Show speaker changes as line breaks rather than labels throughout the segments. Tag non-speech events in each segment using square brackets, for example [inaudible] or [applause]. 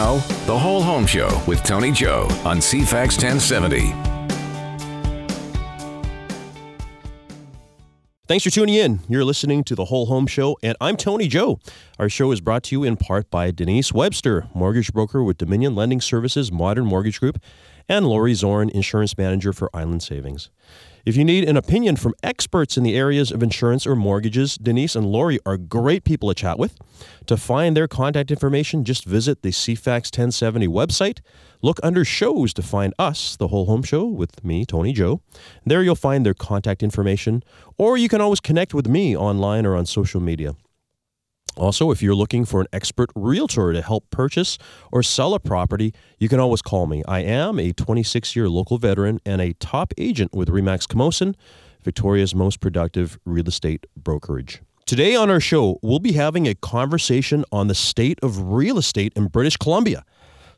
Now, The Whole Home Show with Tony Joe on CFAX 1070.
Thanks for tuning in. You're listening to The Whole Home Show, and I'm Tony Joe. Our show is brought to you in part by Denise Webster, mortgage broker with Dominion Lending Services Modern Mortgage Group, and Lori Zorn, insurance manager for Island Savings. If you need an opinion from experts in the areas of insurance or mortgages, Denise and Lori are great people to chat with. To find their contact information, just visit the CFAX 1070 website. Look under shows to find us, the Whole Home Show, with me, Tony Joe. There you'll find their contact information, or you can always connect with me online or on social media. Also, if you're looking for an expert realtor to help purchase or sell a property, you can always call me. I am a 26 year local veteran and a top agent with Remax Camosun, Victoria's most productive real estate brokerage. Today on our show, we'll be having a conversation on the state of real estate in British Columbia,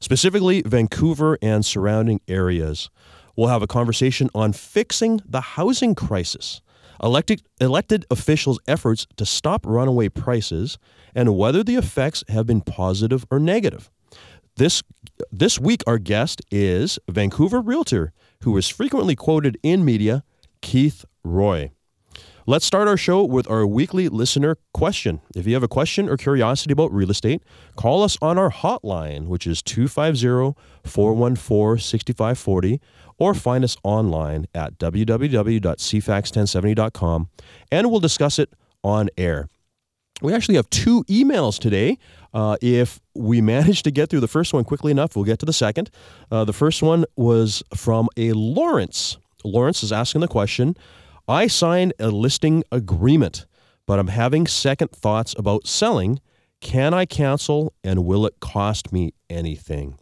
specifically Vancouver and surrounding areas. We'll have a conversation on fixing the housing crisis elected, elected officials' efforts to stop runaway prices and whether the effects have been positive or negative. This, this week, our guest is Vancouver realtor who is frequently quoted in media, Keith Roy. Let's start our show with our weekly listener question. If you have a question or curiosity about real estate, call us on our hotline, which is 250 414 6540, or find us online at www.cfax1070.com and we'll discuss it on air. We actually have two emails today. Uh, if we [laughs] manage to get through the first one quickly enough, we'll get to the second. Uh, the first one was from a Lawrence. Lawrence is asking the question I signed a listing agreement, but I'm having second thoughts about selling. Can I cancel and will it cost me anything?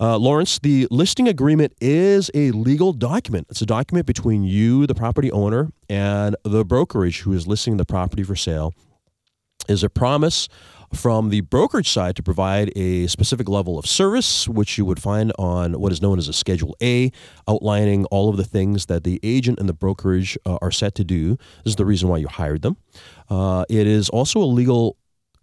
Uh, Lawrence, the listing agreement is a legal document. It's a document between you, the property owner, and the brokerage who is listing the property for sale. Is a promise from the brokerage side to provide a specific level of service, which you would find on what is known as a Schedule A, outlining all of the things that the agent and the brokerage uh, are set to do. This is the reason why you hired them. Uh, it is also a legal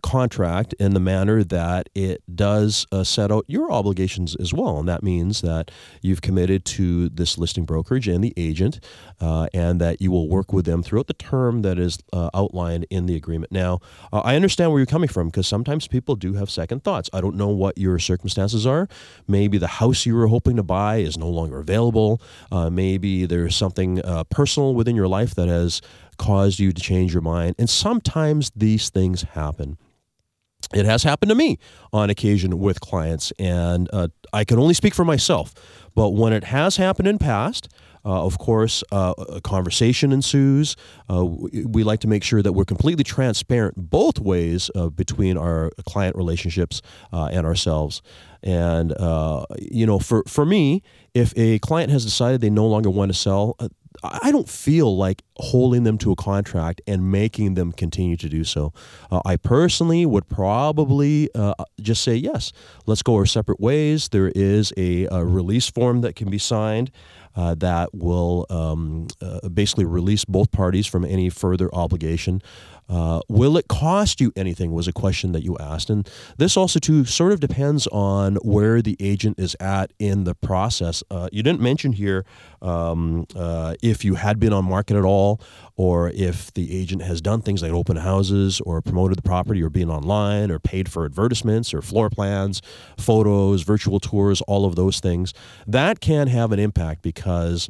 contract in the manner that it does uh, set out your obligations as well. And that means that you've committed to this listing brokerage and the agent, uh, and that you will work with them throughout the term that is uh, outlined in the agreement. Now, uh, I understand where you're coming from because sometimes people do have second thoughts. I don't know what your circumstances are. Maybe the house you were hoping to buy is no longer available. Uh, maybe there's something uh, personal within your life that has caused you to change your mind. And sometimes these things happen it has happened to me on occasion with clients, and uh, I can only speak for myself. But when it has happened in past, uh, of course, uh, a conversation ensues. Uh, we like to make sure that we're completely transparent both ways uh, between our client relationships uh, and ourselves. And you know, for for me, if a client has decided they no longer want to sell, I don't feel like holding them to a contract and making them continue to do so. Uh, I personally would probably uh, just say, yes, let's go our separate ways. There is a, a release form that can be signed. Uh, that will um, uh, basically release both parties from any further obligation. Uh, will it cost you anything? Was a question that you asked, and this also too sort of depends on where the agent is at in the process. Uh, you didn't mention here um, uh, if you had been on market at all, or if the agent has done things like open houses, or promoted the property, or been online, or paid for advertisements, or floor plans, photos, virtual tours, all of those things. That can have an impact because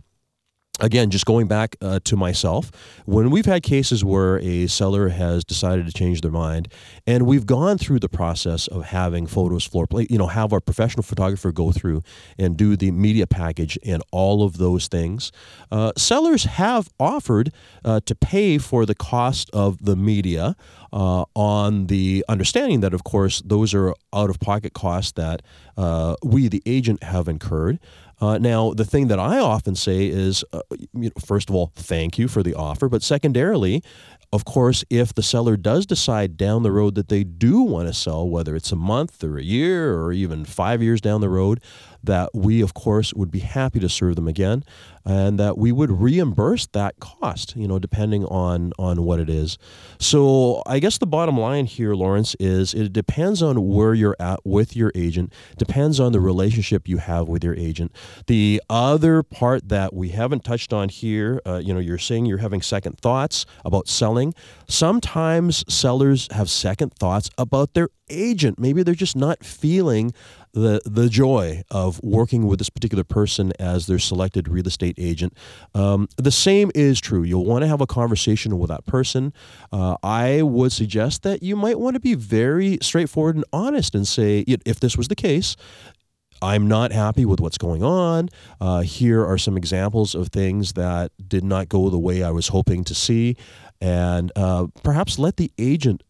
again, just going back uh, to myself, when we've had cases where a seller has decided to change their mind, and we've gone through the process of having photos, floor plate, you know, have our professional photographer go through and do the media package and all of those things, uh, sellers have offered uh, to pay for the cost of the media. Uh, on the understanding that, of course, those are out of pocket costs that uh, we, the agent, have incurred. Uh, now, the thing that I often say is, uh, you know, first of all, thank you for the offer, but secondarily, of course, if the seller does decide down the road that they do want to sell, whether it's a month or a year or even five years down the road, that we, of course, would be happy to serve them again and that we would reimburse that cost, you know, depending on, on what it is. So I guess the bottom line here, Lawrence, is it depends on where you're at with your agent, depends on the relationship you have with your agent. The other part that we haven't touched on here, uh, you know, you're saying you're having second thoughts about selling. Sometimes sellers have second thoughts about their agent. Maybe they're just not feeling the the joy of working with this particular person as their selected real estate agent. Um, the same is true. You'll want to have a conversation with that person. Uh, I would suggest that you might want to be very straightforward and honest and say, if this was the case, I'm not happy with what's going on. Uh, here are some examples of things that did not go the way I was hoping to see. And uh, perhaps let the agent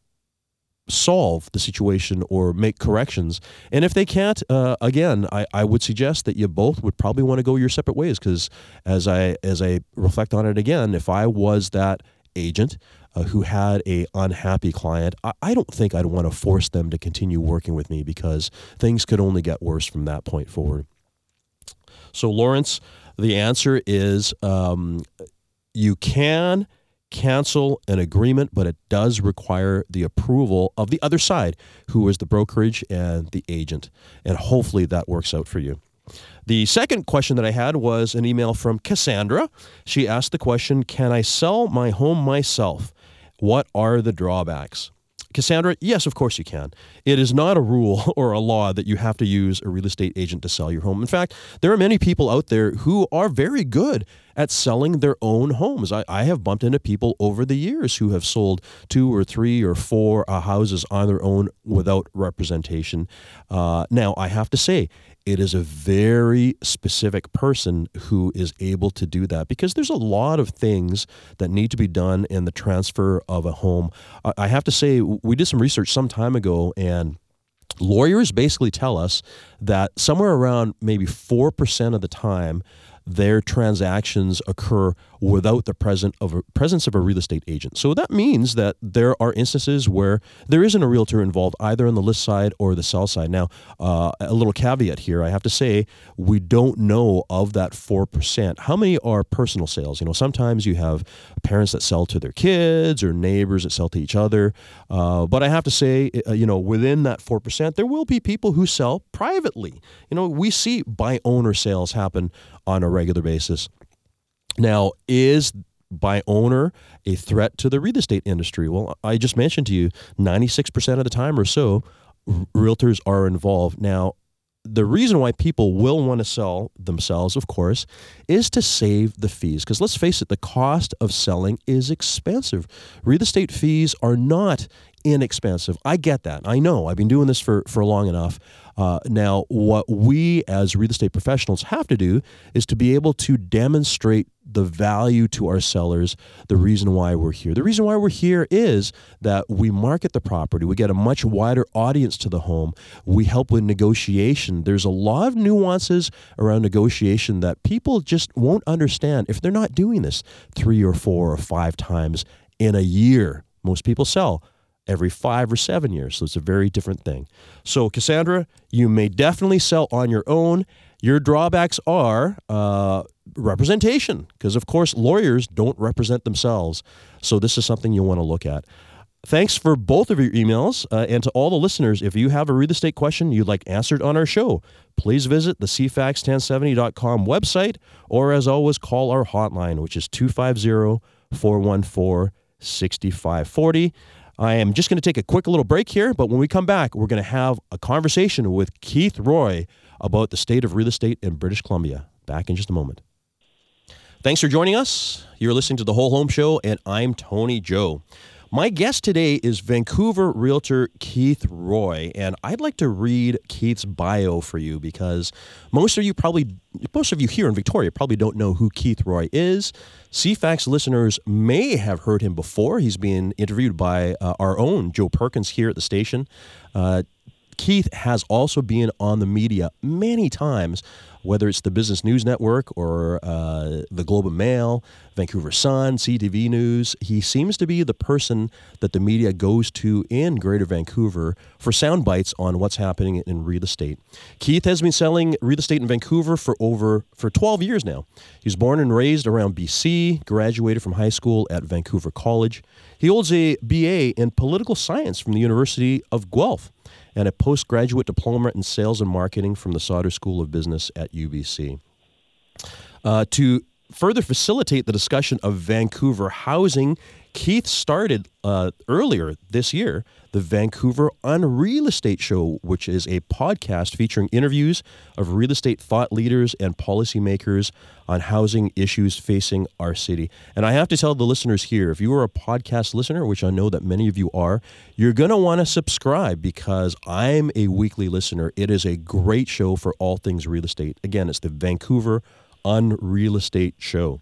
solve the situation or make corrections. And if they can't, uh, again, I, I would suggest that you both would probably want to go your separate ways because as I as I reflect on it again, if I was that agent uh, who had a unhappy client, I, I don't think I'd want to force them to continue working with me because things could only get worse from that point forward. So, Lawrence, the answer is um, you can cancel an agreement, but it does require the approval of the other side, who is the brokerage and the agent. And hopefully that works out for you. The second question that I had was an email from Cassandra. She asked the question Can I sell my home myself? What are the drawbacks? Cassandra, yes, of course you can. It is not a rule [laughs] or a law that you have to use a real estate agent to sell your home. In fact, there are many people out there who are very good at selling their own homes. I, I have bumped into people over the years who have sold two or three or four uh, houses on their own without representation. Uh, now, I have to say, it is a very specific person who is able to do that because there's a lot of things that need to be done in the transfer of a home. I have to say, we did some research some time ago and lawyers basically tell us that somewhere around maybe 4% of the time their transactions occur without the present of a, presence of a real estate agent. So that means that there are instances where there isn't a realtor involved either on the list side or the sell side. Now, uh, a little caveat here, I have to say we don't know of that 4% how many are personal sales. You know, sometimes you have parents that sell to their kids or neighbors that sell to each other. Uh, but I have to say, uh, you know, within that 4%, there will be people who sell privately. You know, we see by owner sales happen on a regular basis. Now, is by owner a threat to the real estate industry? Well, I just mentioned to you 96% of the time or so, realtors are involved. Now, the reason why people will want to sell themselves, of course, is to save the fees. Because let's face it, the cost of selling is expensive. Real estate fees are not inexpensive. I get that. I know. I've been doing this for, for long enough. Uh, now, what we as real estate professionals have to do is to be able to demonstrate the value to our sellers, the reason why we're here. The reason why we're here is that we market the property, we get a much wider audience to the home, we help with negotiation. There's a lot of nuances around negotiation that people just won't understand if they're not doing this three or four or five times in a year. Most people sell every five or seven years. So it's a very different thing. So, Cassandra, you may definitely sell on your own. Your drawbacks are uh, representation, because of course, lawyers don't represent themselves. So, this is something you'll want to look at. Thanks for both of your emails. Uh, and to all the listeners, if you have a real estate question you'd like answered on our show, please visit the CFAX1070.com website or, as always, call our hotline, which is 250 414 6540. I am just going to take a quick little break here, but when we come back, we're going to have a conversation with Keith Roy about the state of real estate in British Columbia. Back in just a moment. Thanks for joining us. You're listening to The Whole Home Show, and I'm Tony Joe. My guest today is Vancouver realtor Keith Roy, and I'd like to read Keith's bio for you because most of you probably, most of you here in Victoria probably don't know who Keith Roy is. CFAX listeners may have heard him before. He's been interviewed by uh, our own Joe Perkins here at the station. Uh, Keith has also been on the media many times, whether it's the Business News Network or uh, the Globe and Mail, Vancouver Sun, CTV News. He seems to be the person that the media goes to in Greater Vancouver for sound bites on what's happening in real estate. Keith has been selling real estate in Vancouver for over for 12 years now. He's born and raised around BC, graduated from high school at Vancouver College. He holds a BA in political science from the University of Guelph and a postgraduate diploma in sales and marketing from the Sauder School of Business at UBC. Uh, to further facilitate the discussion of Vancouver housing, Keith started uh, earlier this year the Vancouver on Real Estate Show, which is a podcast featuring interviews of real estate thought leaders and policymakers on housing issues facing our city. And I have to tell the listeners here if you are a podcast listener, which I know that many of you are, you're going to want to subscribe because I'm a weekly listener. It is a great show for all things real estate. Again, it's the Vancouver on Real Estate Show.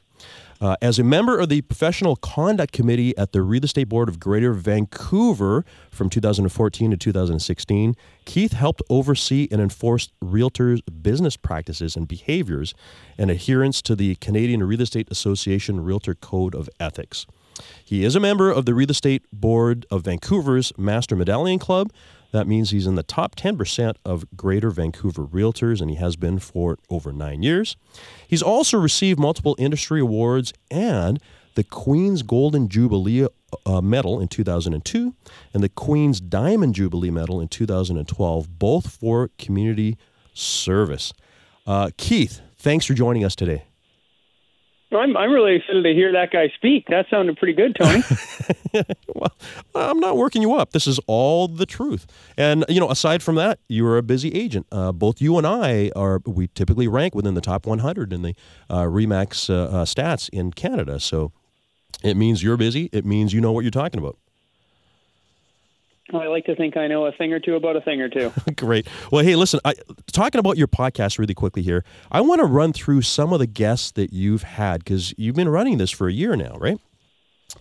Uh, as a member of the Professional Conduct Committee at the Real Estate Board of Greater Vancouver from 2014 to 2016, Keith helped oversee and enforce realtors' business practices and behaviors and adherence to the Canadian Real Estate Association Realtor Code of Ethics. He is a member of the Real Estate Board of Vancouver's Master Medallion Club that means he's in the top 10% of Greater Vancouver realtors, and he has been for over nine years. He's also received multiple industry awards and the Queen's Golden Jubilee uh, Medal in 2002 and the Queen's Diamond Jubilee Medal in 2012, both for community service. Uh, Keith, thanks for joining us today.
I'm I'm really excited to hear that guy speak. That sounded pretty good, Tony. [laughs]
well, I'm not working you up. This is all the truth. And you know, aside from that, you are a busy agent. Uh, both you and I are. We typically rank within the top 100 in the uh, Remax uh, uh, stats in Canada. So it means you're busy. It means you know what you're talking about.
I like to think I know a thing or two about a thing or two. [laughs]
Great. Well, hey, listen, I, talking about your podcast really quickly here, I want to run through some of the guests that you've had because you've been running this for a year now, right?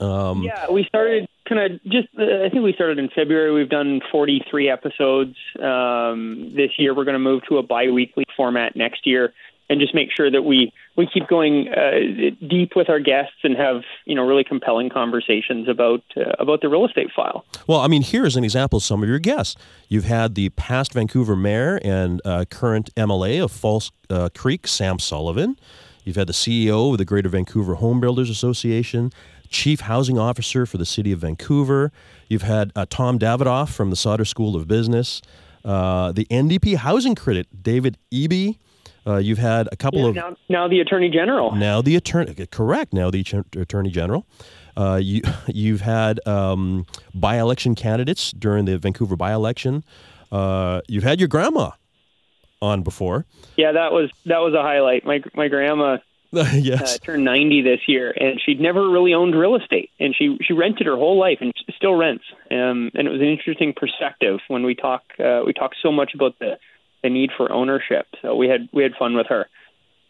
Um, yeah, we started kind of just, uh, I think we started in February. We've done 43 episodes. Um, this year, we're going to move to a bi weekly format next year and just make sure that we we keep going uh, deep with our guests and have you know really compelling conversations about uh, about the real estate file.
Well, I mean, here's an example of some of your guests. You've had the past Vancouver mayor and uh, current MLA of False uh, Creek, Sam Sullivan. You've had the CEO of the Greater Vancouver Home Builders Association, Chief Housing Officer for the City of Vancouver. You've had uh, Tom Davidoff from the Sauder School of Business, uh, the NDP housing critic David Eby. Uh, you've had a couple
yeah,
of
now, now, the attorney general.
Now the attorney, correct. Now the attorney general. Uh, you [laughs] you've had um, by-election candidates during the Vancouver by-election. Uh, you've had your grandma on before.
Yeah, that was that was a highlight. My my grandma [laughs]
yes.
Uh, turned 90 this year, and she'd never really owned real estate, and she she rented her whole life, and still rents. Um, and it was an interesting perspective when we talk uh, we talk so much about the the need for ownership. So we had we had fun with her.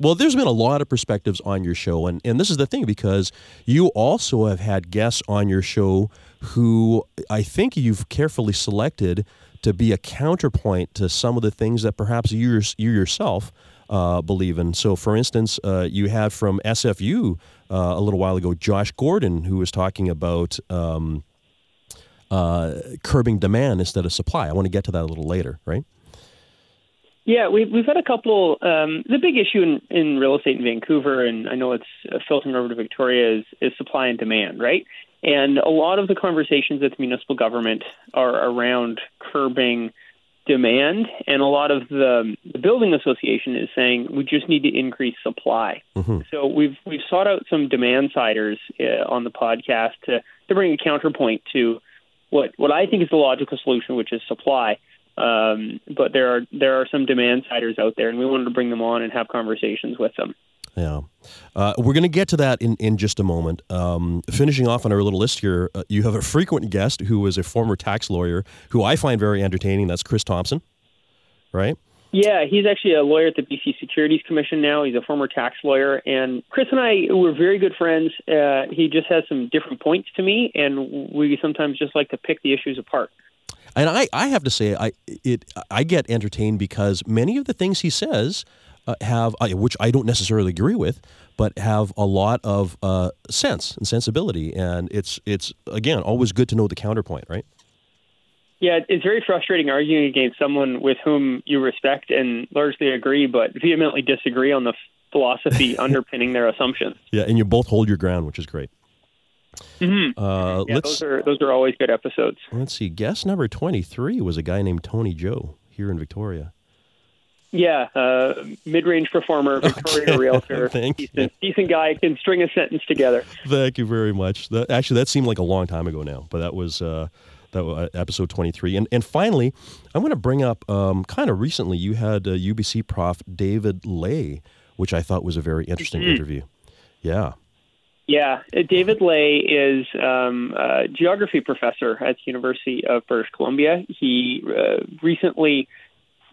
Well, there's been a lot of perspectives on your show, and, and this is the thing because you also have had guests on your show who I think you've carefully selected to be a counterpoint to some of the things that perhaps you, you yourself uh, believe in. So, for instance, uh, you had from SFU uh, a little while ago Josh Gordon, who was talking about um, uh, curbing demand instead of supply. I want to get to that a little later, right?
Yeah, we've we've had a couple. Um, the big issue in, in real estate in Vancouver, and I know it's uh, filtering over to Victoria, is is supply and demand, right? And a lot of the conversations at the municipal government are around curbing demand, and a lot of the, the building association is saying we just need to increase supply. Mm-hmm. So we've we've sought out some demand siders uh, on the podcast to to bring a counterpoint to what what I think is the logical solution, which is supply. Um, but there are there are some demand siders out there, and we wanted to bring them on and have conversations with them.
Yeah. Uh, we're going to get to that in, in just a moment. Um, finishing off on our little list here, uh, you have a frequent guest who is a former tax lawyer who I find very entertaining. That's Chris Thompson, right?
Yeah, he's actually a lawyer at the BC Securities Commission now. He's a former tax lawyer. And Chris and I were very good friends. Uh, he just has some different points to me, and we sometimes just like to pick the issues apart.
And I, I have to say, I it I get entertained because many of the things he says uh, have, uh, which I don't necessarily agree with, but have a lot of uh, sense and sensibility. And it's it's again always good to know the counterpoint, right?
Yeah, it's very frustrating arguing against someone with whom you respect and largely agree, but vehemently disagree on the philosophy [laughs] underpinning their assumptions.
Yeah, and you both hold your ground, which is great.
Mm-hmm. Uh, yeah, those are those are always good episodes.
Let's see. Guest number twenty three was a guy named Tony Joe here in Victoria.
Yeah, uh, mid-range performer, Victoria
okay.
realtor, [laughs]
Thank
decent, you. decent guy can string a sentence together.
Thank you very much. That, actually, that seemed like a long time ago now, but that was uh, that was uh, episode twenty three. And and finally, I'm going to bring up um, kind of recently. You had UBC uh, prof David Ley, which I thought was a very interesting mm-hmm. interview. Yeah.
Yeah, uh, David Ley is um, a geography professor at the University of British Columbia. He uh, recently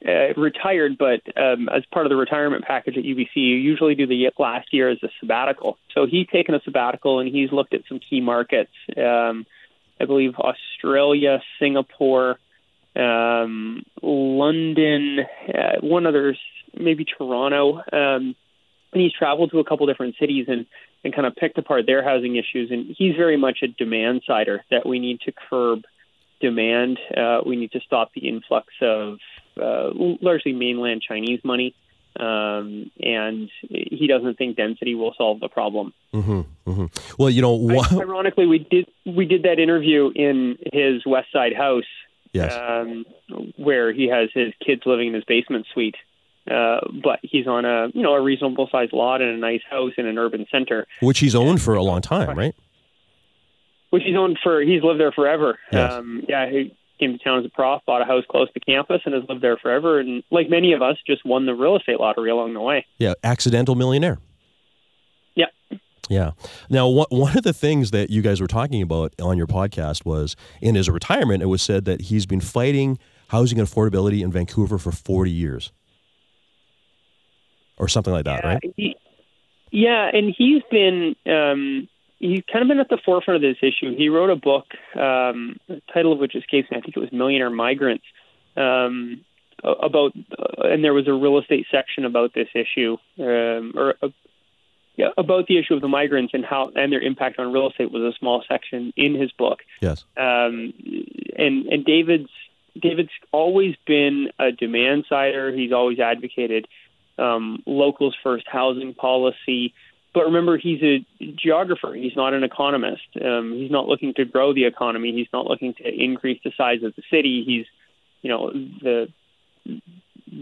uh, retired, but um, as part of the retirement package at UBC, you usually do the last year as a sabbatical. So he's taken a sabbatical and he's looked at some key markets. Um, I believe Australia, Singapore, um, London, uh, one other, maybe Toronto. Um, and he's traveled to a couple different cities and and kind of picked apart their housing issues. And he's very much a demand sider that we need to curb demand. Uh, we need to stop the influx of uh, largely mainland Chinese money. Um, and he doesn't think density will solve the problem.
Mm-hmm, mm-hmm. Well, you know, wh-
ironically, we did we did that interview in his West Side house,
yes.
um, where he has his kids living in his basement suite. Uh, but he's on a you know a reasonable sized lot in a nice house in an urban center,
which he's owned for a long time, right?
Which he's owned for he's lived there forever.
Yes.
Um, yeah, he came to town as a prof, bought a house close to campus, and has lived there forever. And like many of us, just won the real estate lottery along the way.
Yeah, accidental millionaire.
Yeah.
Yeah. Now, one of the things that you guys were talking about on your podcast was in his retirement, it was said that he's been fighting housing affordability in Vancouver for 40 years or something like that,
yeah,
right?
He, yeah, and he's been um, he's kind of been at the forefront of this issue. He wrote a book, um, the title of which escapes me. I think it was Millionaire Migrants. Um, about uh, and there was a real estate section about this issue um, or uh, yeah, about the issue of the migrants and how and their impact on real estate was a small section in his book.
Yes.
Um, and and David's David's always been a demand sider. He's always advocated um, locals first housing policy. But remember, he's a geographer. He's not an economist. Um, he's not looking to grow the economy. He's not looking to increase the size of the city. He's, you know, the,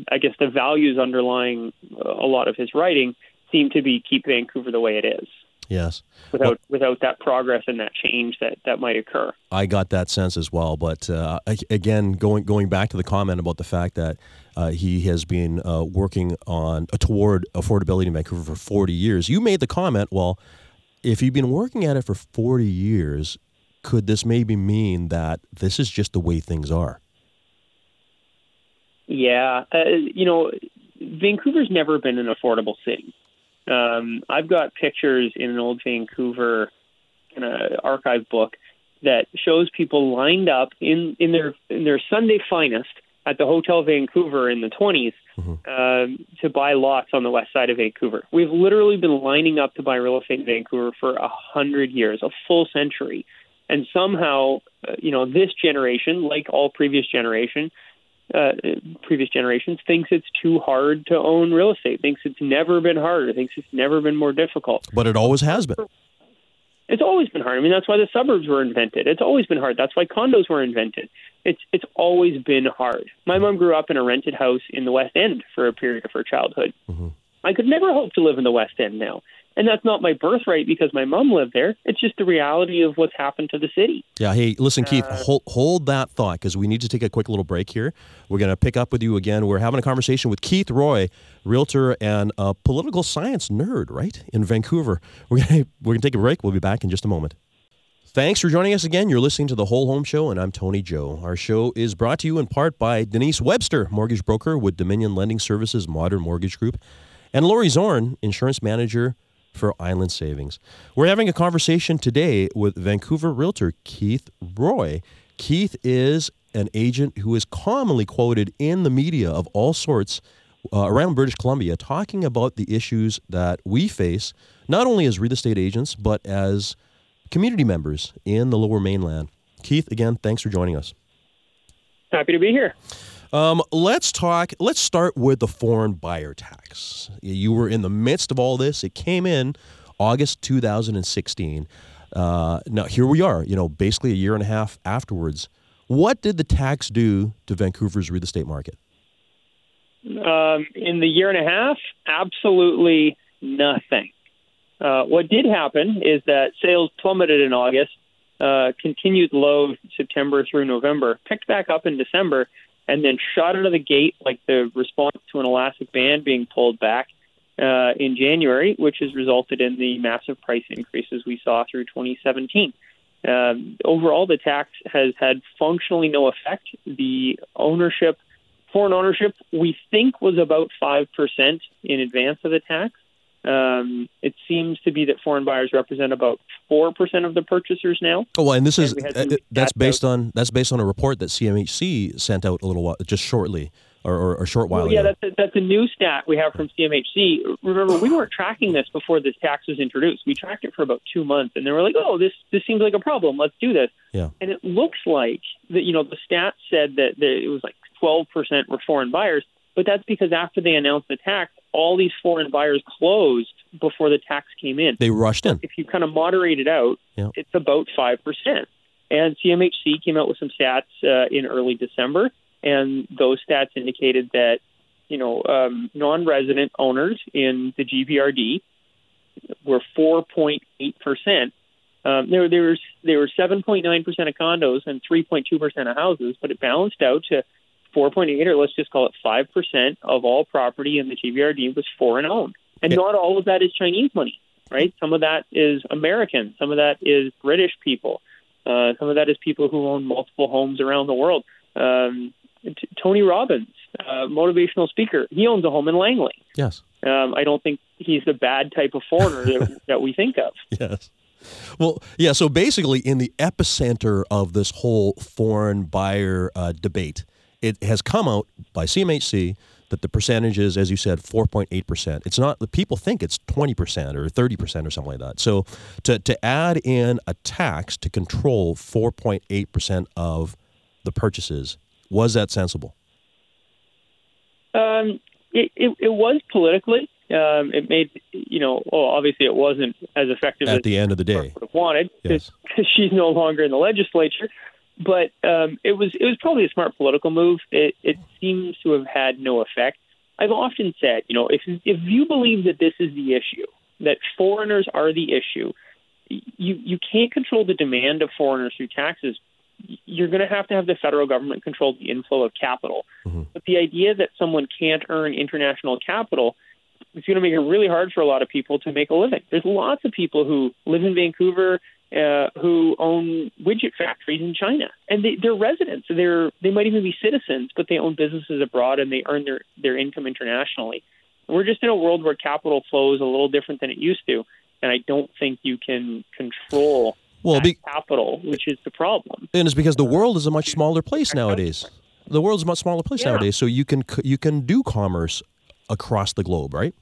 I guess the values underlying a lot of his writing seem to be keep Vancouver the way it is.
Yes.
Without
well,
without that progress and that change that, that might occur.
I got that sense as well. But uh, again, going going back to the comment about the fact that uh, he has been uh, working on uh, toward affordability in Vancouver for 40 years. You made the comment, well, if you've been working at it for 40 years, could this maybe mean that this is just the way things are?
Yeah, uh, you know, Vancouver's never been an affordable city. Um, I've got pictures in an old Vancouver kind of archive book that shows people lined up in, in their in their Sunday finest at the Hotel Vancouver in the 20s mm-hmm. uh, to buy lots on the west side of Vancouver. We've literally been lining up to buy real estate in Vancouver for a hundred years, a full century, and somehow, uh, you know, this generation, like all previous generation, uh, previous generations, thinks it's too hard to own real estate. Thinks it's never been harder. Thinks it's never been more difficult.
But it always has been.
It's always been hard. I mean, that's why the suburbs were invented. It's always been hard. That's why condos were invented. It's it's always been hard. My mom grew up in a rented house in the West End for a period of her childhood. Mm-hmm. I could never hope to live in the West End now. And that's not my birthright because my mom lived there. It's just the reality of what's happened to the city.
Yeah. Hey, listen, Keith, uh, hold, hold that thought because we need to take a quick little break here. We're going to pick up with you again. We're having a conversation with Keith Roy, realtor and a political science nerd, right, in Vancouver. We're going [laughs] we're going to take a break. We'll be back in just a moment. Thanks for joining us again. You're listening to The Whole Home Show, and I'm Tony Joe. Our show is brought to you in part by Denise Webster, mortgage broker with Dominion Lending Services Modern Mortgage Group, and Lori Zorn, insurance manager for Island Savings. We're having a conversation today with Vancouver realtor Keith Roy. Keith is an agent who is commonly quoted in the media of all sorts uh, around British Columbia talking about the issues that we face, not only as real estate agents, but as community members in the lower mainland. Keith, again, thanks for joining us.
Happy to be here.
Um, let's talk. Let's start with the foreign buyer tax. You were in the midst of all this. It came in August 2016. Uh, now here we are. You know, basically a year and a half afterwards. What did the tax do to Vancouver's real estate market?
Um, in the year and a half, absolutely nothing. Uh, what did happen is that sales plummeted in August, uh, continued low September through November, picked back up in December, and then shot out of the gate like the response to an elastic band being pulled back uh, in January, which has resulted in the massive price increases we saw through 2017. Um, overall, the tax has had functionally no effect. The ownership, foreign ownership, we think was about 5% in advance of the tax. Um, it seems to be that foreign buyers represent about four percent of the purchasers now.
Oh, well, and this is and uh, that's based out. on that's based on a report that CMHC sent out a little while just shortly or, or, or a short while
well, yeah,
ago.
that's a, that's a new stat we have from CMHC. Remember, we weren't tracking this before this tax was introduced. We tracked it for about two months, and they were like, "Oh, this this seems like a problem. Let's do this."
Yeah.
And it looks like that. You know, the stat said that, that it was like 12 percent were foreign buyers, but that's because after they announced the tax, all these foreign buyers closed before the tax came in.
They rushed in.
If you kind of moderate it out,
yeah.
it's about five percent. And CMHC came out with some stats uh, in early December, and those stats indicated that you know, um, non-resident owners in the GVRD were 4.8 percent. Um, there, there was there were 7.9 percent of condos and 3.2 percent of houses, but it balanced out to 4.8, or let's just call it 5 percent of all property in the GVRD was foreign owned, and not all of that is Chinese money, right? Some of that is American, some of that is British people, uh, some of that is people who own multiple homes around the world. Um, T- Tony Robbins, uh, motivational speaker, he owns a home in Langley.
Yes.
Um, I don't think he's the bad type of foreigner that, [laughs] that we think of.
Yes. Well, yeah. So basically, in the epicenter of this whole foreign buyer uh, debate, it has come out by CMHC that the percentage is, as you said, 4.8%. It's not, the people think it's 20% or 30% or something like that. So to, to add in a tax to control 4.8% of the purchases was that sensible?
Um, it, it, it was politically. Um, it made you know. Well, obviously, it wasn't as effective
at
as
the end of the day.
Would have wanted
yes.
because [laughs] she's no longer in the legislature. But um, it was it was probably a smart political move. It, it seems to have had no effect. I've often said, you know, if if you believe that this is the issue, that foreigners are the issue, you you can't control the demand of foreigners through taxes you're going to have to have the federal government control the inflow of capital. Mm-hmm. But the idea that someone can't earn international capital is going to make it really hard for a lot of people to make a living. There's lots of people who live in Vancouver uh, who own widget factories in China, and they, they're residents. They're they might even be citizens, but they own businesses abroad and they earn their their income internationally. We're just in a world where capital flows a little different than it used to, and I don't think you can control well, be, capital, which is the problem.
And it's because the world is a much smaller place nowadays. The world's a much smaller place yeah. nowadays, so you can you can do commerce across the globe, right?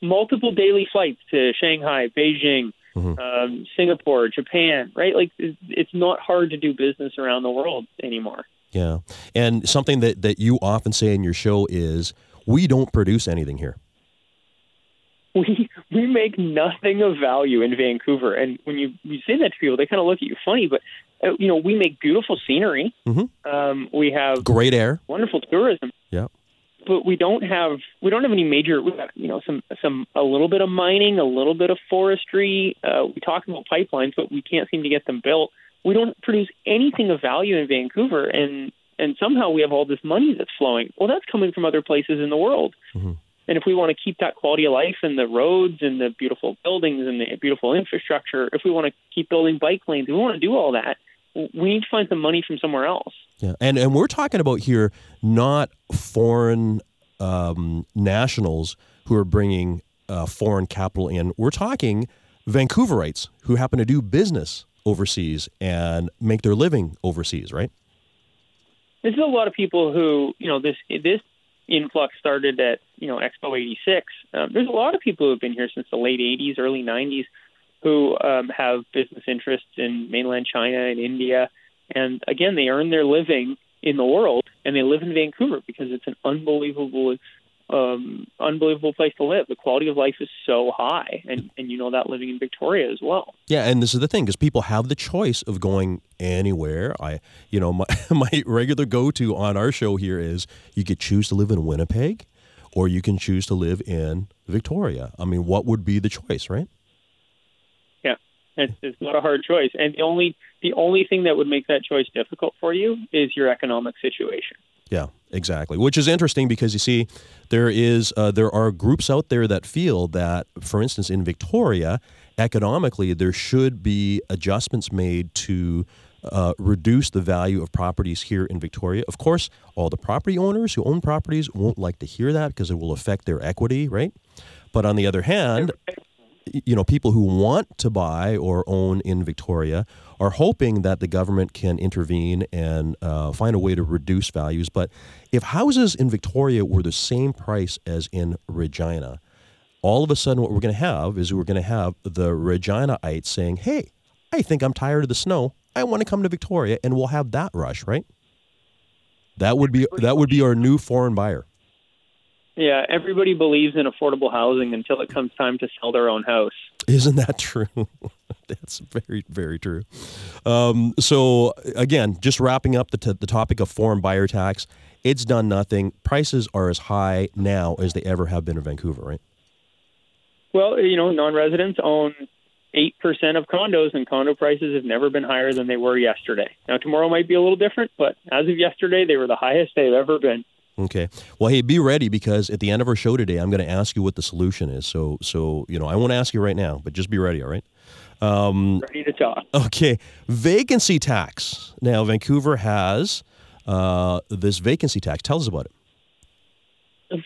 Multiple daily flights to Shanghai, Beijing, mm-hmm. um, Singapore, Japan, right? Like it's not hard to do business around the world anymore.
Yeah, and something that that you often say in your show is we don't produce anything here
we we make nothing of value in Vancouver. And when you, you say that to people, they kind of look at you funny. But uh, you know, we make beautiful scenery.
Mm-hmm.
Um, we have
great air,
wonderful tourism.
Yeah.
But we don't have we don't have any major we got, you know some some a little bit of mining a little bit of forestry uh, we talk about pipelines but we can't seem to get them built. We don't produce anything of value in Vancouver and and somehow we have all this money that's flowing. Well that's coming from other places in the world.
Mm-hmm.
And if we want to keep that quality of life and the roads and the beautiful buildings and the beautiful infrastructure, if we want to keep building bike lanes, we want to do all that, we need to find some money from somewhere else.
Yeah, and and we're talking about here not foreign um, nationals who are bringing uh, foreign capital in. We're talking Vancouverites who happen to do business overseas and make their living overseas, right?
this is a lot of people who, you know, this this influx started at, you know, Expo 86. Um, there's a lot of people who have been here since the late 80s, early 90s, who um, have business interests in mainland China and India. And again, they earn their living in the world, and they live in Vancouver because it's an unbelievable um, unbelievable place to live. The quality of life is so high, and and you know that living in Victoria as well.
Yeah, and this is the thing because people have the choice of going anywhere. I, you know, [laughs] my my regular go to on our show here is you could choose to live in Winnipeg, or you can choose to live in Victoria. I mean, what would be the choice, right?
It's, it's not a hard choice, and the only the only thing that would make that choice difficult for you is your economic situation.
Yeah, exactly. Which is interesting because you see, there is uh, there are groups out there that feel that, for instance, in Victoria, economically there should be adjustments made to uh, reduce the value of properties here in Victoria. Of course, all the property owners who own properties won't like to hear that because it will affect their equity, right? But on the other hand, you know, people who want to buy or own in Victoria are hoping that the government can intervene and uh, find a way to reduce values. But if houses in Victoria were the same price as in Regina, all of a sudden what we're going to have is we're going to have the Reginaites saying, hey, I think I'm tired of the snow. I want to come to Victoria, and we'll have that rush, right? That would be that would be our new foreign buyer.
Yeah, everybody believes in affordable housing until it comes time to sell their own house.
Isn't that true? [laughs] That's very, very true. Um, so, again, just wrapping up the, t- the topic of foreign buyer tax, it's done nothing. Prices are as high now as they ever have been in Vancouver, right?
Well, you know, non residents own 8% of condos, and condo prices have never been higher than they were yesterday. Now, tomorrow might be a little different, but as of yesterday, they were the highest they've ever been.
Okay. Well, hey, be ready because at the end of our show today, I'm going to ask you what the solution is. So, so you know, I won't ask you right now, but just be ready. All right.
Um, ready to talk.
Okay. Vacancy tax. Now, Vancouver has uh, this vacancy tax. Tell us about it.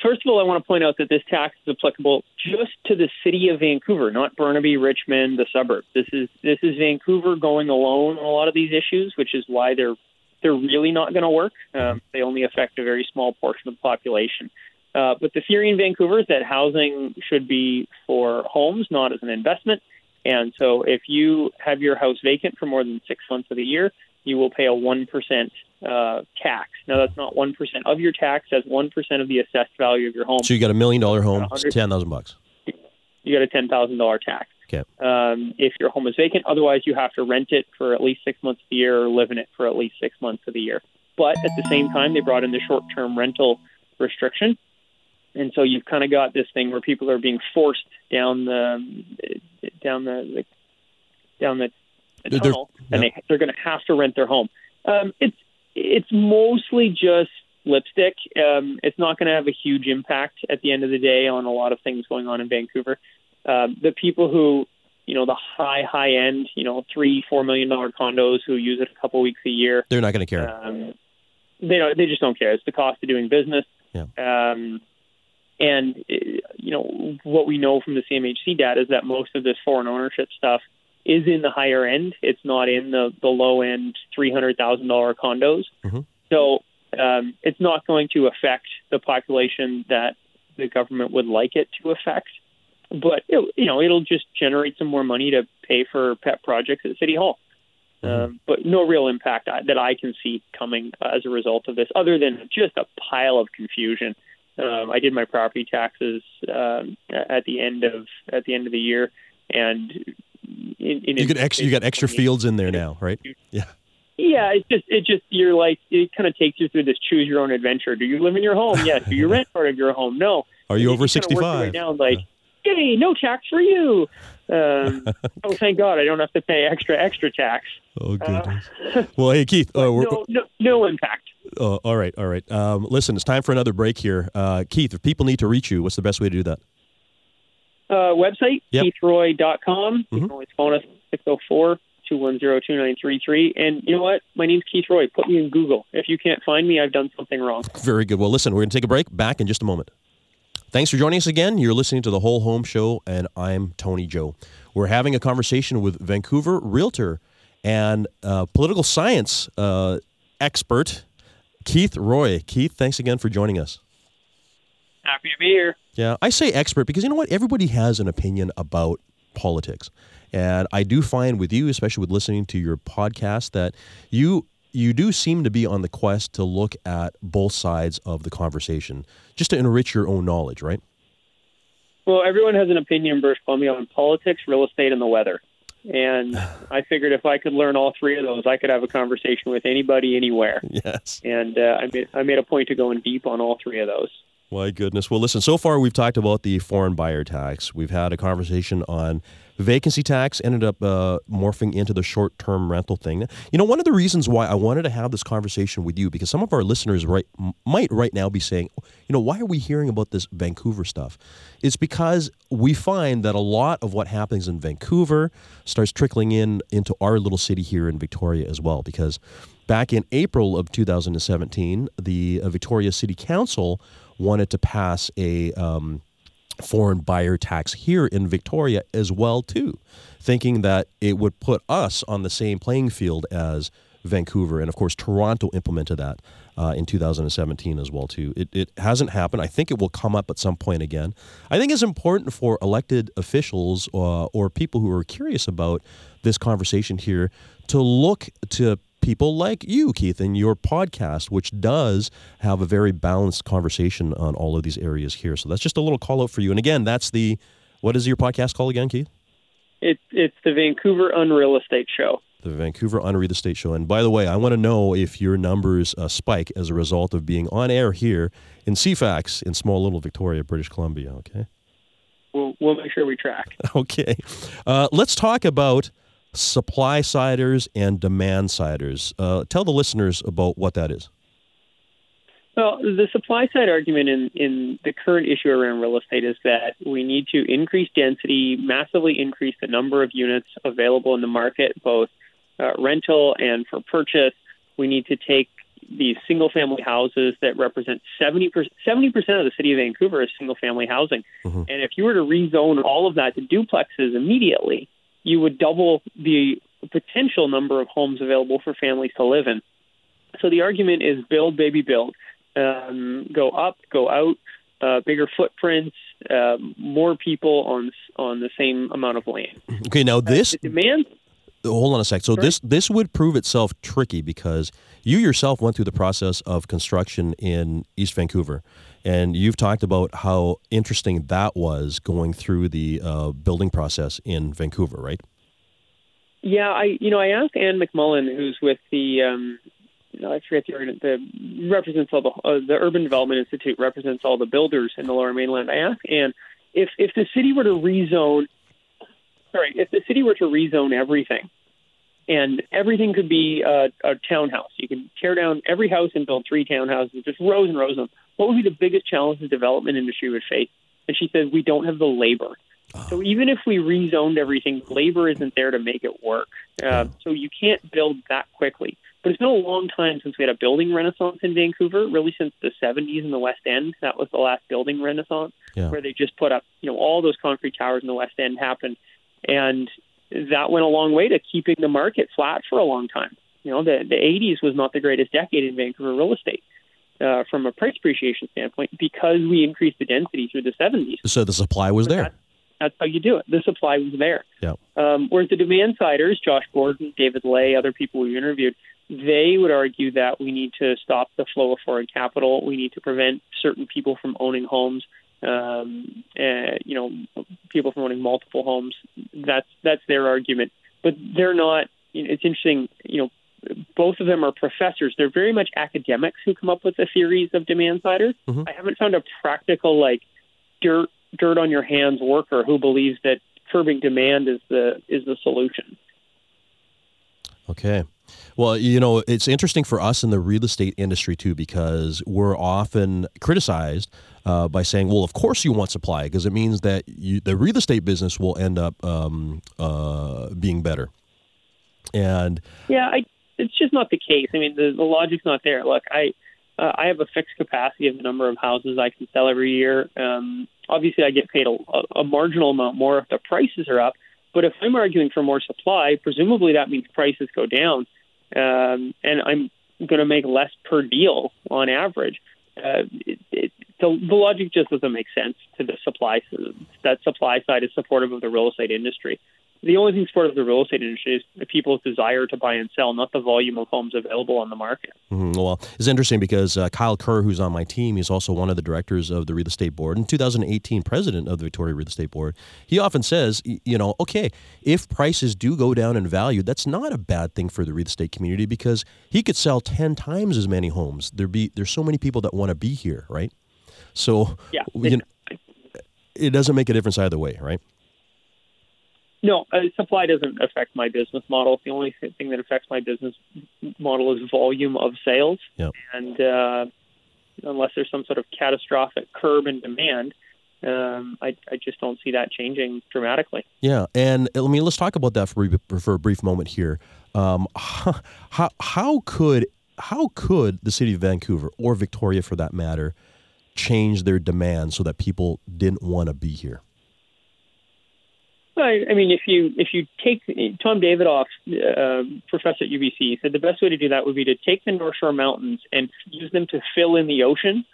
First of all, I want to point out that this tax is applicable just to the city of Vancouver, not Burnaby, Richmond, the suburbs. This is this is Vancouver going alone on a lot of these issues, which is why they're they're really not going to work. Um, they only affect a very small portion of the population. Uh, but the theory in Vancouver is that housing should be for homes, not as an investment. And so if you have your house vacant for more than six months of the year, you will pay a 1% uh, tax. Now, that's not 1% of your tax, that's 1% of the assessed value of your home.
So you got a million dollar home, it's 10000 bucks.
You got a $10,000 tax.
Okay.
Um, if your home is vacant, otherwise you have to rent it for at least six months of the year or live in it for at least six months of the year. But at the same time, they brought in the short-term rental restriction, and so you've kind of got this thing where people are being forced down the down the, down the, the tunnel, yeah. and they, they're going to have to rent their home. Um, it's it's mostly just lipstick. Um, it's not going to have a huge impact at the end of the day on a lot of things going on in Vancouver. Um, the people who, you know, the high, high end, you know, three, four million dollar condos who use it a couple weeks a year,
they're not going to care. Um,
they don't. They just don't care. It's the cost of doing business.
Yeah.
Um, and you know what we know from the CMHC data is that most of this foreign ownership stuff is in the higher end. It's not in the the low end three hundred thousand dollar condos.
Mm-hmm.
So um, it's not going to affect the population that the government would like it to affect but it, you know it'll just generate some more money to pay for pet projects at City Hall. Mm-hmm. Um, but no real impact that I can see coming as a result of this, other than just a pile of confusion. Um, I did my property taxes um, at the end of at the end of the year, and
in, in you get extra you got extra fields in there now, right? Yeah.
Yeah, it's just it just you're like it kind of takes you through this choose your own adventure. Do you live in your home? [laughs] Yes. Do you rent part of your home? No.
Are you over sixty five?
Down like. Yay, no tax for you. Um, [laughs] oh, thank God, I don't have to pay extra extra tax.
Oh goodness. Uh, [laughs] well, hey Keith, uh,
no, no, no impact.
Uh, all right, all right. Um, listen, it's time for another break here. Uh, Keith, if people need to reach you, what's the best way to do that?
Uh, website,
yep.
keithroy.com. You mm-hmm. can always phone us 604 210 2933. And you know what? My name's Keith Roy. Put me in Google. If you can't find me, I've done something wrong.
Very good. Well, listen, we're going to take a break. Back in just a moment. Thanks for joining us again. You're listening to the Whole Home Show, and I'm Tony Joe. We're having a conversation with Vancouver realtor and uh, political science uh, expert Keith Roy. Keith, thanks again for joining us.
Happy to be here.
Yeah, I say expert because you know what? Everybody has an opinion about politics. And I do find with you, especially with listening to your podcast, that you you do seem to be on the quest to look at both sides of the conversation, just to enrich your own knowledge, right?
Well, everyone has an opinion in British Columbia on politics, real estate, and the weather. And [sighs] I figured if I could learn all three of those, I could have a conversation with anybody, anywhere. [laughs]
Yes.
And uh, I made I made a point to going deep on all three of those.
My goodness. Well, listen, so far we've talked about the foreign buyer tax. We've had a conversation on vacancy tax, ended up uh, morphing into the short term rental thing. You know, one of the reasons why I wanted to have this conversation with you, because some of our listeners right might right now be saying, you know, why are we hearing about this Vancouver stuff? It's because we find that a lot of what happens in Vancouver starts trickling in into our little city here in Victoria as well, because back in April of 2017, the uh, Victoria City Council wanted to pass a um, foreign buyer tax here in Victoria as well too, thinking that it would put us on the same playing field as Vancouver, and of course Toronto implemented that uh, in 2017 as well too. It, it hasn't happened. I think it will come up at some point again. I think it's important for elected officials uh, or people who are curious about this conversation here to look to people like you, Keith, and your podcast, which does have a very balanced conversation on all of these areas here. So that's just a little call out for you. And again, that's the what is your podcast called again, Keith?
It's it's the Vancouver Unreal Estate Show.
The Vancouver Unreal Estate Show. And by the way, I want to know if your numbers uh, spike as a result of being on air here in CFAX in small little Victoria, British Columbia. Okay.
We'll, we'll make sure we track. [laughs]
Okay. Uh, let's talk about supply siders and demand siders. Uh, tell the listeners about what that is.
Well, the supply side argument in, in the current issue around real estate is that we need to increase density, massively increase the number of units available in the market, both uh, rental and for purchase. We need to take these single family houses that represent 70%, 70% of the city of Vancouver is single family housing. Mm-hmm. And if you were to rezone all of that to duplexes immediately, you would double the potential number of homes available for families to live in. So the argument is build, baby, build. Um, go up, go out, uh, bigger footprints, uh, more people on on the same amount of land.
Okay, now this
uh, demand.
Hold on a sec. So this this would prove itself tricky because you yourself went through the process of construction in East Vancouver, and you've talked about how interesting that was going through the uh, building process in Vancouver, right?
Yeah, I you know I asked Anne McMullin, who's with the um, I forget the the represents all the uh, the Urban Development Institute represents all the builders in the Lower Mainland. I asked Anne if if the city were to rezone, sorry, if the city were to rezone everything, and everything could be a, a townhouse, you could tear down every house and build three townhouses, just rows and rows of them what would be the biggest challenge the development industry would face? And she said, we don't have the labor. Oh. So even if we rezoned everything, labor isn't there to make it work. Uh. So you can't build that quickly. But it's been a long time since we had a building renaissance in Vancouver, really since the 70s in the West End. That was the last building renaissance yeah. where they just put up, you know, all those concrete towers in the West End happened. And that went a long way to keeping the market flat for a long time. You know, the, the 80s was not the greatest decade in Vancouver real estate uh, from a price appreciation standpoint because we increased the density through the 70s.
So the supply was there.
That's, that's how you do it. The supply was there.
Yeah.
Um, whereas the demand siders, Josh Gordon, David Ley, other people we interviewed, they would argue that we need to stop the flow of foreign capital. We need to prevent certain people from owning homes. Um, uh, you know, people from owning multiple homes. That's that's their argument, but they're not. You know, it's interesting. You know, both of them are professors. They're very much academics who come up with the theories of demand siders. Mm-hmm. I haven't found a practical, like dirt dirt on your hands worker who believes that curbing demand is the is the solution.
Okay. Well, you know, it's interesting for us in the real estate industry too, because we're often criticized uh, by saying, "Well, of course you want supply, because it means that you, the real estate business will end up um, uh, being better." And
yeah, I it's just not the case. I mean, the, the logic's not there. Look, I uh, I have a fixed capacity of the number of houses I can sell every year. Um, obviously, I get paid a, a marginal amount more if the prices are up. But if I'm arguing for more supply, presumably that means prices go down. Um, and I'm going to make less per deal on average. Uh, it, it, the, the logic just doesn't make sense to the supply. That supply side is supportive of the real estate industry the only thing supportive of the real estate industry is the people's desire to buy and sell, not the volume of homes available on the market.
Mm-hmm. Well, it's interesting because uh, Kyle Kerr, who's on my team, he's also one of the directors of the Real Estate Board and 2018 president of the Victoria Real Estate Board. He often says, you know, okay, if prices do go down in value, that's not a bad thing for the real estate community because he could sell 10 times as many homes. There be there's so many people that want to be here, right? So,
yeah,
you know, it doesn't make a difference either way, right?
No, uh, supply doesn't affect my business model. The only thing that affects my business model is volume of sales.
Yep.
And uh, unless there's some sort of catastrophic curb in demand, um, I, I, just don't see that changing dramatically.
Yeah, and I mean, let's talk about that for, for a brief moment here. Um, [laughs] how how could how could the city of Vancouver or Victoria, for that matter, change their demand so that people didn't want to be here?
I, I mean, if you if you take Tom Davidoff, uh, professor at UBC, said the best way to do that would be to take the North Shore Mountains and use them to fill in the ocean.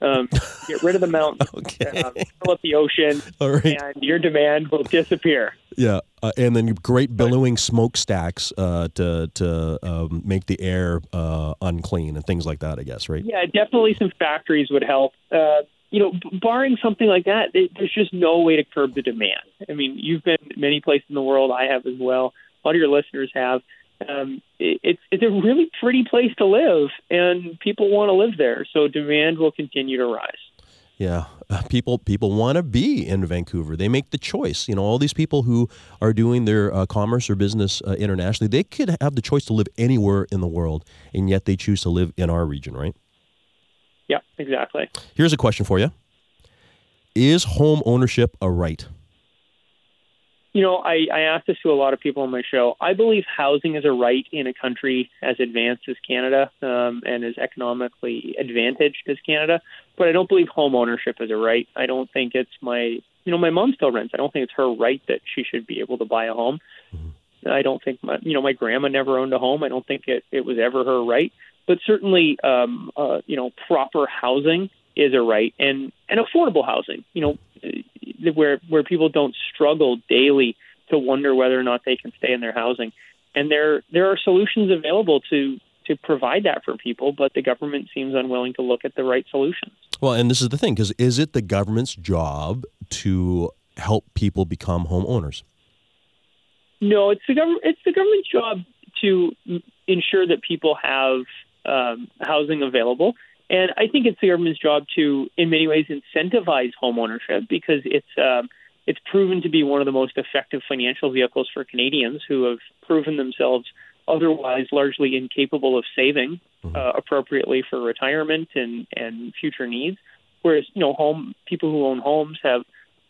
Um, get rid of the mountains, [laughs]
okay.
uh, fill up the ocean, and your demand will disappear.
Yeah, uh, and then great billowing smokestacks uh, to to um, make the air uh, unclean and things like that. I guess, right?
Yeah, definitely some factories would help. You know, barring something like that, there's just no way to curb the demand. I mean, you've been many places in the world. I have as well. A lot of your listeners have. Um, it, it's it's a really pretty place to live, and people want to live there. So demand will continue to rise.
Yeah, uh, people people want to be in Vancouver. They make the choice. You know, all these people who are doing their uh, commerce or business uh, internationally, they could have the choice to live anywhere in the world, and yet they choose to live in our region, right?
Yeah, exactly.
Here's a question for you Is home ownership a right?
You know, I, I ask this to a lot of people on my show. I believe housing is a right in a country as advanced as Canada um, and as economically advantaged as Canada, but I don't believe home ownership is a right. I don't think it's my, you know, my mom still rents. I don't think it's her right that she should be able to buy a home. Mm-hmm. I don't think my, you know, my grandma never owned a home. I don't think it, it was ever her right but certainly, um, uh, you know, proper housing is a right, and and affordable housing. You know, uh, where where people don't struggle daily to wonder whether or not they can stay in their housing, and there there are solutions available to to provide that for people, but the government seems unwilling to look at the right solutions.
Well, and this is the thing, because is it the government's job to help people become homeowners?
No, it's the government. It's the government's job to ensure that people have um, housing available. And I think it's the government's job to, in many ways, incentivize homeownership because it's uh, it's proven to be one of the most effective financial vehicles for Canadians who have proven themselves otherwise largely incapable of saving mm-hmm. uh, appropriately for retirement and and future needs. Whereas you know, home people who own homes have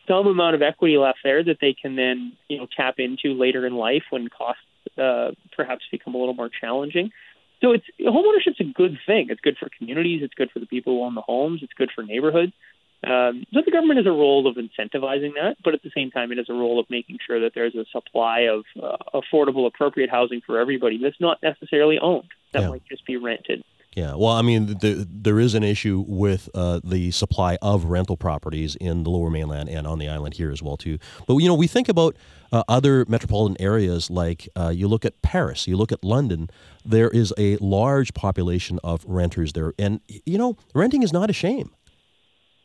some amount of equity left there that they can then you know tap into later in life when costs uh, perhaps become a little more challenging. So it's homeownership's a good thing. It's good for communities. It's good for the people who own the homes. It's good for neighborhoods. Um, so the government has a role of incentivizing that, but at the same time, it has a role of making sure that there's a supply of uh, affordable, appropriate housing for everybody that's not necessarily owned. That yeah. might just be rented.
Yeah, well, I mean, the, there is an issue with uh, the supply of rental properties in the Lower Mainland and on the island here as well too. But you know, we think about uh, other metropolitan areas like uh, you look at Paris, you look at London. There is a large population of renters there, and you know, renting is not a shame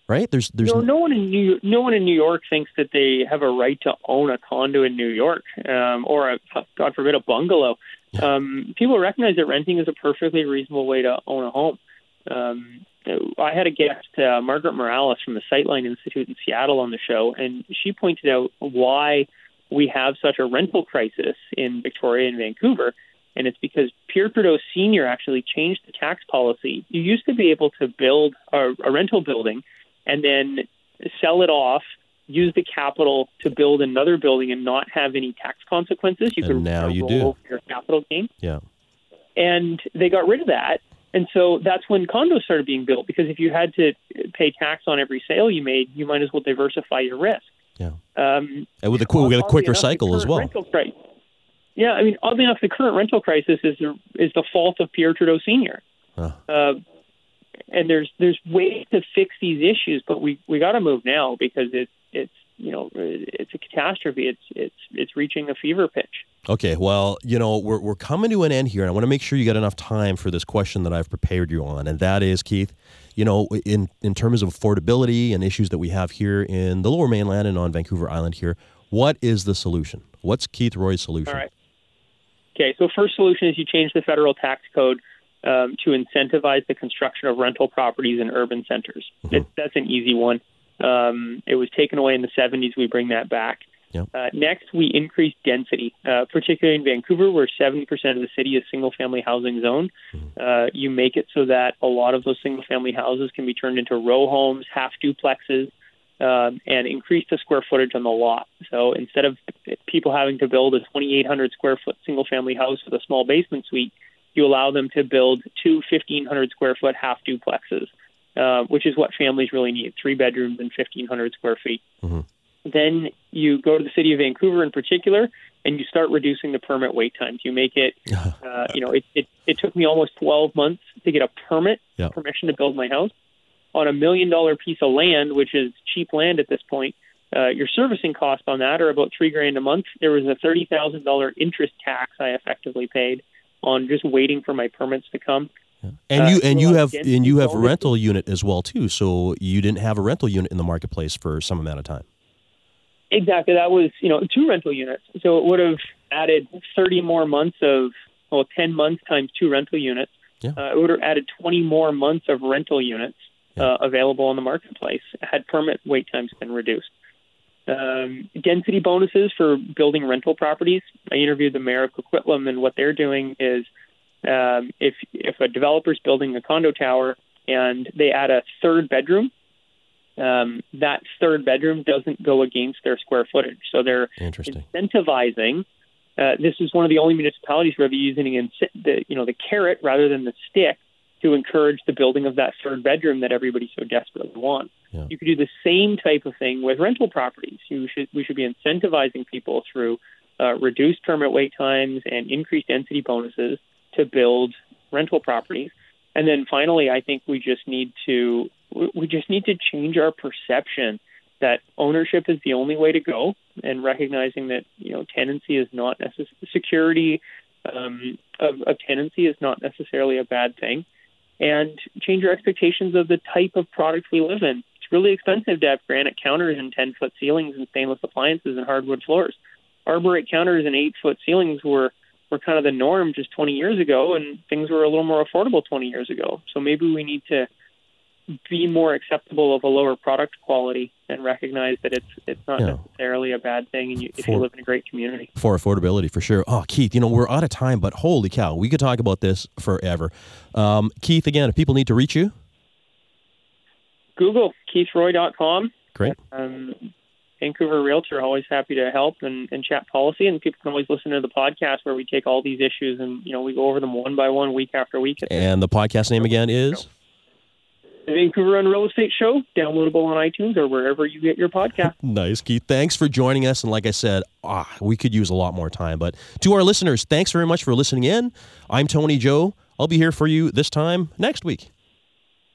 right? There's there's
no, no one in New York, no one in New York thinks that they have a right to own a condo in New York um, or a God forbid a bungalow um, people recognize that renting is a perfectly reasonable way to own a home. Um, I had a guest, uh, Margaret Morales from the Sightline Institute in Seattle, on the show, and she pointed out why we have such a rental crisis in Victoria and Vancouver. And it's because Pierre Trudeau Sr. actually changed the tax policy. You used to be able to build a, a rental building and then sell it off use the capital to build another building and not have any tax consequences.
You and now you do
your capital gain.
Yeah,
and they got rid of that, and so that's when condos started being built. Because if you had to pay tax on every sale you made, you might as well diversify your risk.
Yeah, um, and with a cool, we got a quicker cycle as well.
Yeah, I mean, oddly enough, the current rental crisis is the, is the fault of Pierre Trudeau Senior.
Huh.
Uh, and there's there's ways to fix these issues, but we we got to move now because it's it's you know it's a catastrophe. It's it's it's reaching a fever pitch.
Okay, well, you know, we're, we're coming to an end here, and I want to make sure you get enough time for this question that I've prepared you on, and that is, Keith, you know, in, in terms of affordability and issues that we have here in the lower mainland and on Vancouver Island here, what is the solution? What's Keith Roy's solution?
All right. Okay, so first solution is you change the federal tax code um, to incentivize the construction of rental properties in urban centers.
Mm-hmm.
It, that's an easy one. Um, it was taken away in the 70s. We bring that back.
Yep.
Uh, next, we increase density, uh, particularly in Vancouver, where 70% of the city is single family housing zone. Uh, you make it so that a lot of those single family houses can be turned into row homes, half duplexes, um, and increase the square footage on the lot. So instead of people having to build a 2,800 square foot single family house with a small basement suite, you allow them to build two 1,500 square foot half duplexes, uh, which is what families really need three bedrooms and 1,500 square feet.
Mm-hmm.
Then you go to the city of Vancouver in particular, and you start reducing the permit wait times. You make it, [laughs] uh, you know, it, it, it took me almost 12 months to get a permit,
Yeah.
permission to build my house on a million dollar piece of land, which is cheap land at this point. Uh, your servicing costs on that are about three grand a month. There was a thirty thousand dollar interest tax I effectively paid on just waiting for my permits to come.
And
Uh,
you and you have and you have a rental unit as well too. So you didn't have a rental unit in the marketplace for some amount of time.
Exactly. That was, you know, two rental units. So it would have added 30 more months of, well, 10 months times two rental units.
Yeah.
Uh, it would have added 20 more months of rental units uh, available on the marketplace had permit wait times been reduced. Um, density bonuses for building rental properties. I interviewed the mayor of Coquitlam, and what they're doing is um, if if a developer's building a condo tower and they add a third bedroom, um, that third bedroom doesn't go against their square footage. So they're incentivizing. Uh, this is one of the only municipalities where they're using the you know the carrot rather than the stick to encourage the building of that third bedroom that everybody so desperately wants.
Yeah.
You could do the same type of thing with rental properties. You should we should be incentivizing people through uh, reduced permit wait times and increased density bonuses to build rental properties. And then finally, I think we just need to we- just need to change our perception that ownership is the only way to go, and recognizing that you know tenancy is not necess- security um, of, of tenancy is not necessarily a bad thing, and change our expectations of the type of product we live in. It's really expensive to have granite counters and ten foot ceilings and stainless appliances and hardwood floors. Arborite counters and eight foot ceilings were were kind of the norm just 20 years ago, and things were a little more affordable 20 years ago. So maybe we need to be more acceptable of a lower product quality and recognize that it's it's not
Yeah.
necessarily a bad thing and you, if you live in a great community.
for affordability for sure. Oh, Keith, you know we're out of time, but holy cow, we could talk about this forever. Um, Keith, again, if people need to reach you,
Google keithroy.com.
great.
Um, Vancouver Realtor, always happy to help and, and chat policy. And people can always listen to the podcast where we take all these issues and you know we go over them one by one, week after week.
And the podcast name again is
the Vancouver Unreal Estate Show, downloadable on iTunes or wherever you get your podcast. [laughs]
nice, Keith. Thanks for joining us. And like I said, ah, we could use a lot more time. But to our listeners, thanks very much for listening in. I'm Tony Joe. I'll be here for you this time next week.